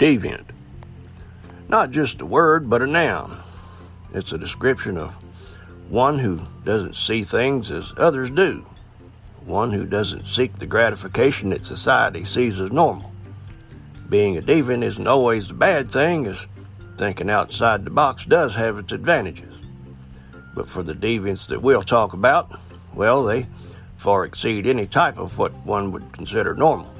Deviant. Not just a word, but a noun. It's a description of one who doesn't see things as others do, one who doesn't seek the gratification that society sees as normal. Being a deviant isn't always a bad thing, as thinking outside the box does have its advantages. But for the deviants that we'll talk about, well, they far exceed any type of what one would consider normal.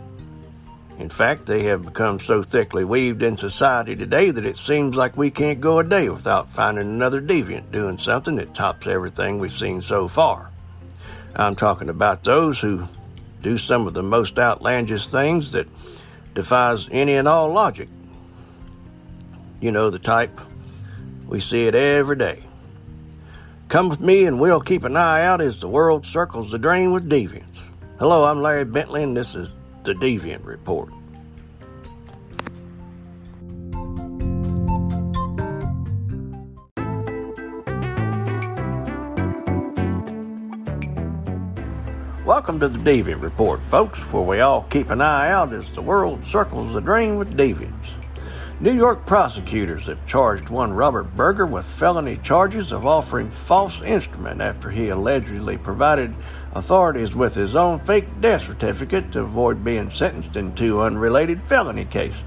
In fact, they have become so thickly weaved in society today that it seems like we can't go a day without finding another deviant doing something that tops everything we've seen so far. I'm talking about those who do some of the most outlandish things that defies any and all logic. You know the type. We see it every day. Come with me and we'll keep an eye out as the world circles the drain with deviants. Hello, I'm Larry Bentley and this is the Deviant Report. Welcome to the Deviant Report, folks, where we all keep an eye out as the world circles the drain with deviants. New York prosecutors have charged one Robert Berger with felony charges of offering false instrument after he allegedly provided authorities with his own fake death certificate to avoid being sentenced in two unrelated felony cases.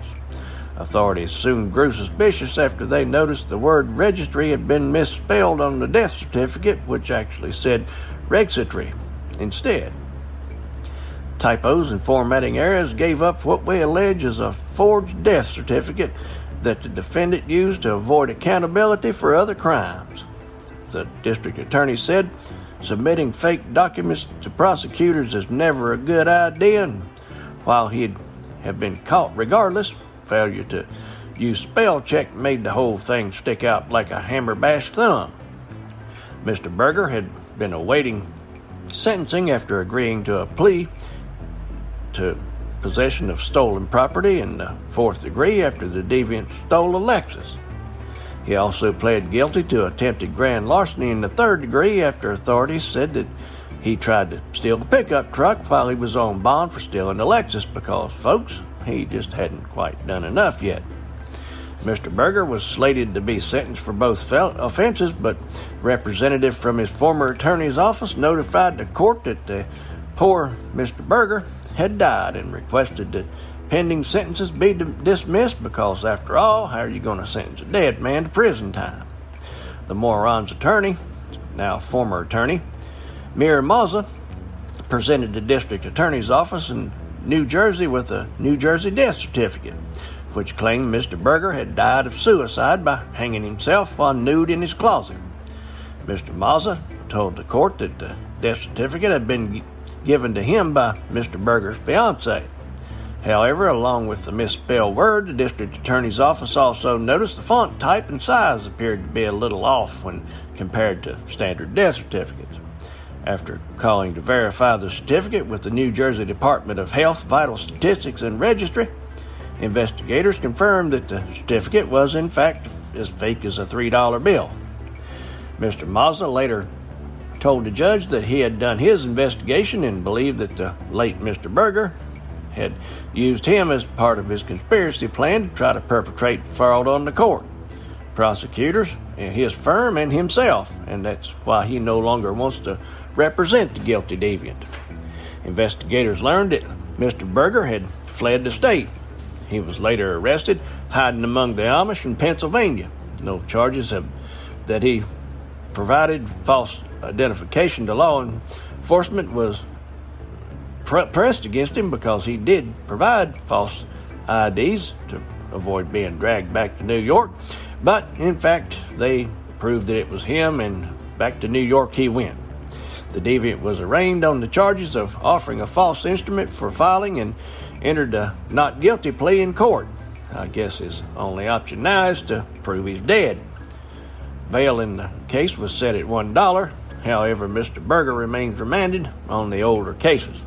Authorities soon grew suspicious after they noticed the word registry had been misspelled on the death certificate, which actually said registry instead. Typos and formatting errors gave up what we allege is a forged death certificate that the defendant used to avoid accountability for other crimes. The district attorney said submitting fake documents to prosecutors is never a good idea, and while he'd have been caught regardless, failure to use spell check made the whole thing stick out like a hammer bashed thumb. Mr. Berger had been awaiting sentencing after agreeing to a plea to possession of stolen property in the fourth degree after the deviant stole a Lexus. He also pled guilty to attempted grand larceny in the third degree after authorities said that he tried to steal the pickup truck while he was on bond for stealing the Lexus because, folks, he just hadn't quite done enough yet. Mr. Berger was slated to be sentenced for both offenses, but representative from his former attorney's office notified the court that the poor Mr. Berger had died and requested that pending sentences be dismissed because, after all, how are you going to sentence a dead man to prison time? The moron's attorney, now former attorney, Mir Mazza, presented the district attorney's office in New Jersey with a New Jersey death certificate, which claimed Mr. Berger had died of suicide by hanging himself while nude in his closet. Mr. Mazza told the court that the death certificate had been given to him by Mr. Berger's fiancee. However, along with the misspelled word, the district attorney's office also noticed the font type and size appeared to be a little off when compared to standard death certificates. After calling to verify the certificate with the New Jersey Department of Health Vital Statistics and Registry, investigators confirmed that the certificate was in fact as fake as a $3 bill. Mr. Mazza later told the judge that he had done his investigation and believed that the late Mr. Berger had used him as part of his conspiracy plan to try to perpetrate fraud on the court, prosecutors, eh, his firm, and himself, and that's why he no longer wants to represent the guilty deviant. Investigators learned that Mr. Berger had fled the state. He was later arrested, hiding among the Amish in Pennsylvania. No charges have that he provided false identification to law enforcement was pressed against him because he did provide false IDs to avoid being dragged back to New York. But in fact, they proved that it was him, and back to New York he went. The deviant was arraigned on the charges of offering a false instrument for filing and entered a not guilty plea in court. I guess his only option now is to prove he's dead. Bail in the case was set at $1, However, Mr. Berger remains remanded on the older cases.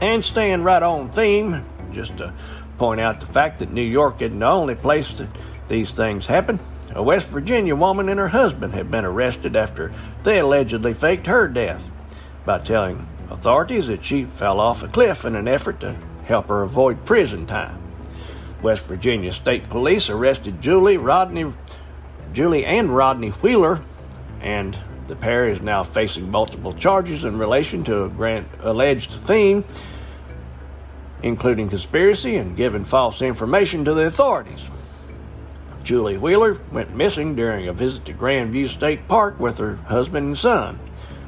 And staying right on theme, just to point out the fact that New York isn't the only place that these things happen. A West Virginia woman and her husband have been arrested after they allegedly faked her death by telling authorities that she fell off a cliff in an effort to help her avoid prison time. West Virginia State Police arrested Julie, Rodney, Julie and Rodney Wheeler, and the pair is now facing multiple charges in relation to a grant, alleged theme, including conspiracy and giving false information to the authorities. Julie Wheeler went missing during a visit to Grandview State Park with her husband and son.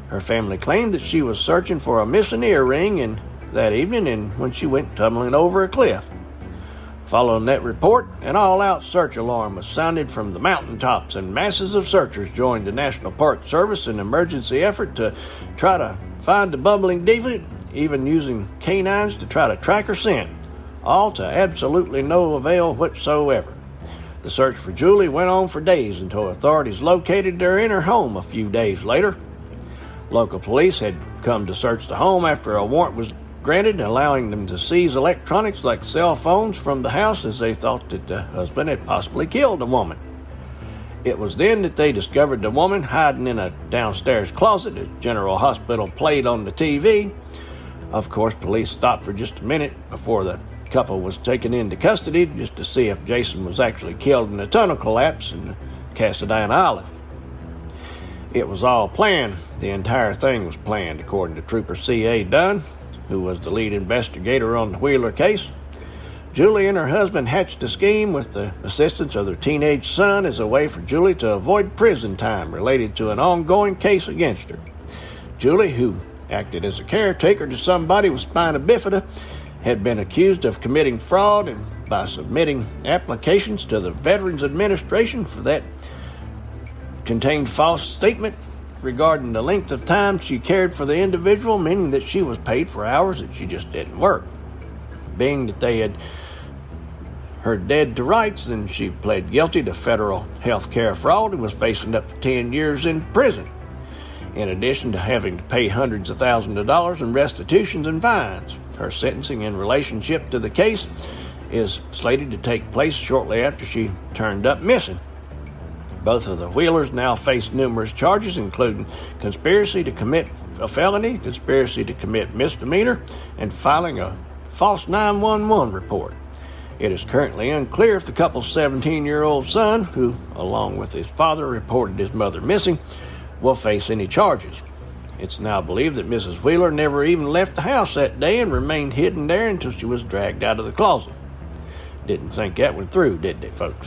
Her family claimed that she was searching for a missing earring and that evening and when she went tumbling over a cliff. Following that report, an all out search alarm was sounded from the mountaintops, and masses of searchers joined the National Park Service in an emergency effort to try to find the bumbling diva, even using canines to try to track her scent, all to absolutely no avail whatsoever. The search for Julie went on for days until authorities located her in her home a few days later. Local police had come to search the home after a warrant was granted, allowing them to seize electronics like cell phones from the house as they thought that the husband had possibly killed the woman. It was then that they discovered the woman hiding in a downstairs closet as General Hospital played on the TV. Of course, police stopped for just a minute before the couple was taken into custody just to see if Jason was actually killed in a tunnel collapse in Cassadine Island. It was all planned. The entire thing was planned, according to Trooper C.A. Dunn, who was the lead investigator on the Wheeler case. Julie and her husband hatched a scheme with the assistance of their teenage son as a way for Julie to avoid prison time related to an ongoing case against her. Julie, who acted as a caretaker to somebody with spina bifida, had been accused of committing fraud and by submitting applications to the Veterans Administration for that contained false statement regarding the length of time she cared for the individual, meaning that she was paid for hours that she just didn't work. Being that they had her dead to rights, then she pled guilty to federal health care fraud and was facing up to 10 years in prison, in addition to having to pay hundreds of thousands of dollars in restitutions and fines. Her sentencing in relationship to the case is slated to take place shortly after she turned up missing. Both of the Wheelers now face numerous charges, including conspiracy to commit a felony, conspiracy to commit misdemeanor, and filing a false 911 report. It is currently unclear if the couple's 17 year old son, who, along with his father, reported his mother missing, will face any charges. It's now believed that Mrs. Wheeler never even left the house that day and remained hidden there until she was dragged out of the closet. Didn't think that one through, did they, folks?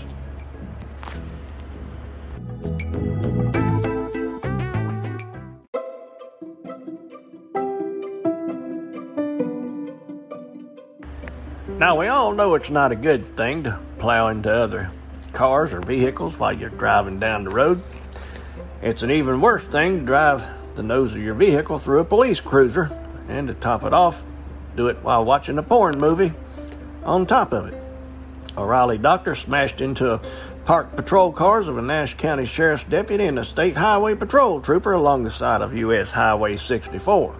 Now, we all know it's not a good thing to plow into other cars or vehicles while you're driving down the road. It's an even worse thing to drive the nose of your vehicle through a police cruiser and to top it off, do it while watching a porn movie on top of it. A Raleigh doctor smashed into parked patrol cars of a Nash County Sheriff's deputy and a state highway patrol trooper along the side of U.S. Highway 64.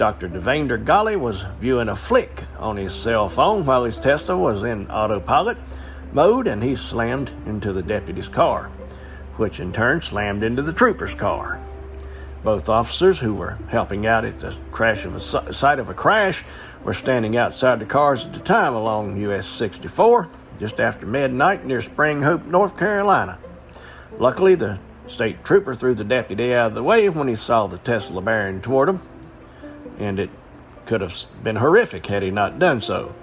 Dr. Devainder Goli was viewing a flick on his cell phone while his Tesla was in autopilot mode and he slammed into the deputy's car, which in turn slammed into the trooper's car. Both officers who were helping out at the crash of a site of a crash were standing outside the cars at the time along US 64 just after midnight near Spring Hope, North Carolina. Luckily, the state trooper threw the deputy out of the way when he saw the Tesla bearing toward him and it could have been horrific had he not done so.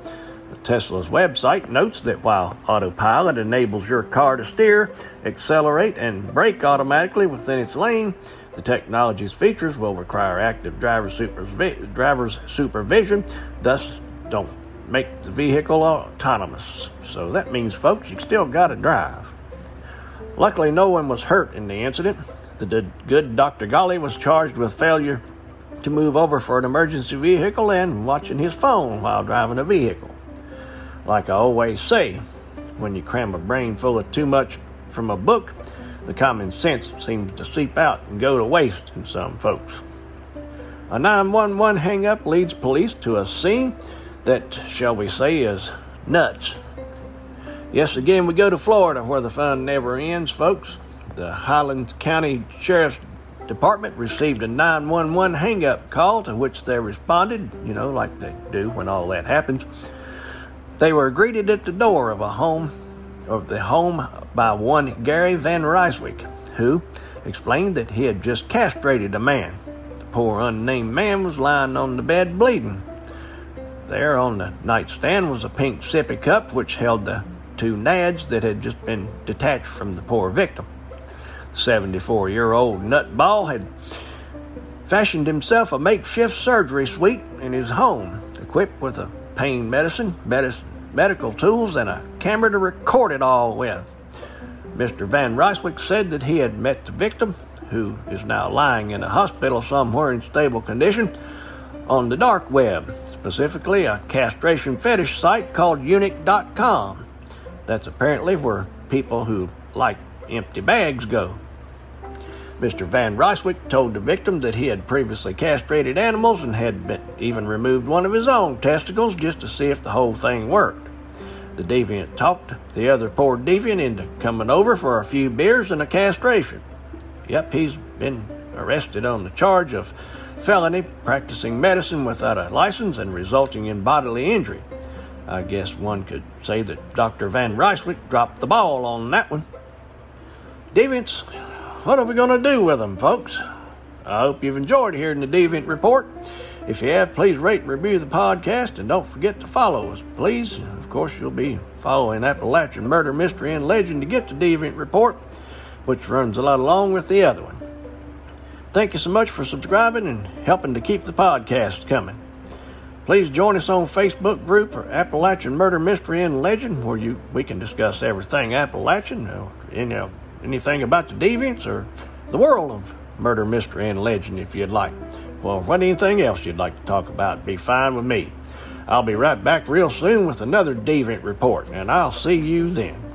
Tesla's website notes that while autopilot enables your car to steer, accelerate, and brake automatically within its lane, the technology's features will require active driver supervi- driver's supervision, thus, don't make the vehicle autonomous. So that means, folks, you still got to drive. Luckily, no one was hurt in the incident. The good Dr. Goli was charged with failure to move over for an emergency vehicle and watching his phone while driving a vehicle. Like I always say, when you cram a brain full of too much from a book, the common sense seems to seep out and go to waste in some folks. A 911 hang-up leads police to a scene that, shall we say, is nuts. Yes, again, we go to Florida where the fun never ends, folks. The Highlands County Sheriff's department received a 911 hang up call to which they responded, you know, like they do when all that happens. They were greeted at the door of a home of the home by one Gary Van Ryswyk, who explained that he had just castrated a man. The poor unnamed man was lying on the bed bleeding. There on the nightstand was a pink sippy cup which held the two nads that had just been detached from the poor victim. The 74 year old nutball had fashioned himself a makeshift surgery suite in his home, equipped with a pain medicine, medical tools, and a camera to record it all with. Mr. Van Ryswyk said that he had met the victim, who is now lying in a hospital somewhere in stable condition, on the dark web, specifically a castration fetish site called eunuch.com. That's apparently where people who like empty bags go. Mr. Van Ryswyk told the victim that he had previously castrated animals and had been, even removed one of his own testicles just to see if the whole thing worked. The deviant talked the other poor deviant into coming over for a few beers and a castration. Yep, he's been arrested on the charge of felony practicing medicine without a license and resulting in bodily injury. I guess one could say that Dr. Van Ryswyk dropped the ball on that one. Deviants, what are we going to do with them, folks? I hope you've enjoyed hearing the Deviant Report. If you have, please rate and review the podcast and don't forget to follow us, please. Of course, you'll be following Appalachian Murder, Mystery, and Legend to get the Deviant Report, which runs a lot along with the other one. Thank you so much for subscribing and helping to keep the podcast coming. Please join us on Facebook group for Appalachian Murder, Mystery, and Legend, where you we can discuss everything Appalachian, you know, anything about the deviants or the world of murder, mystery, and legend if you'd like. Well, if anything else you'd like to talk about, be fine with me. I'll be right back real soon with another deviant report, and I'll see you then.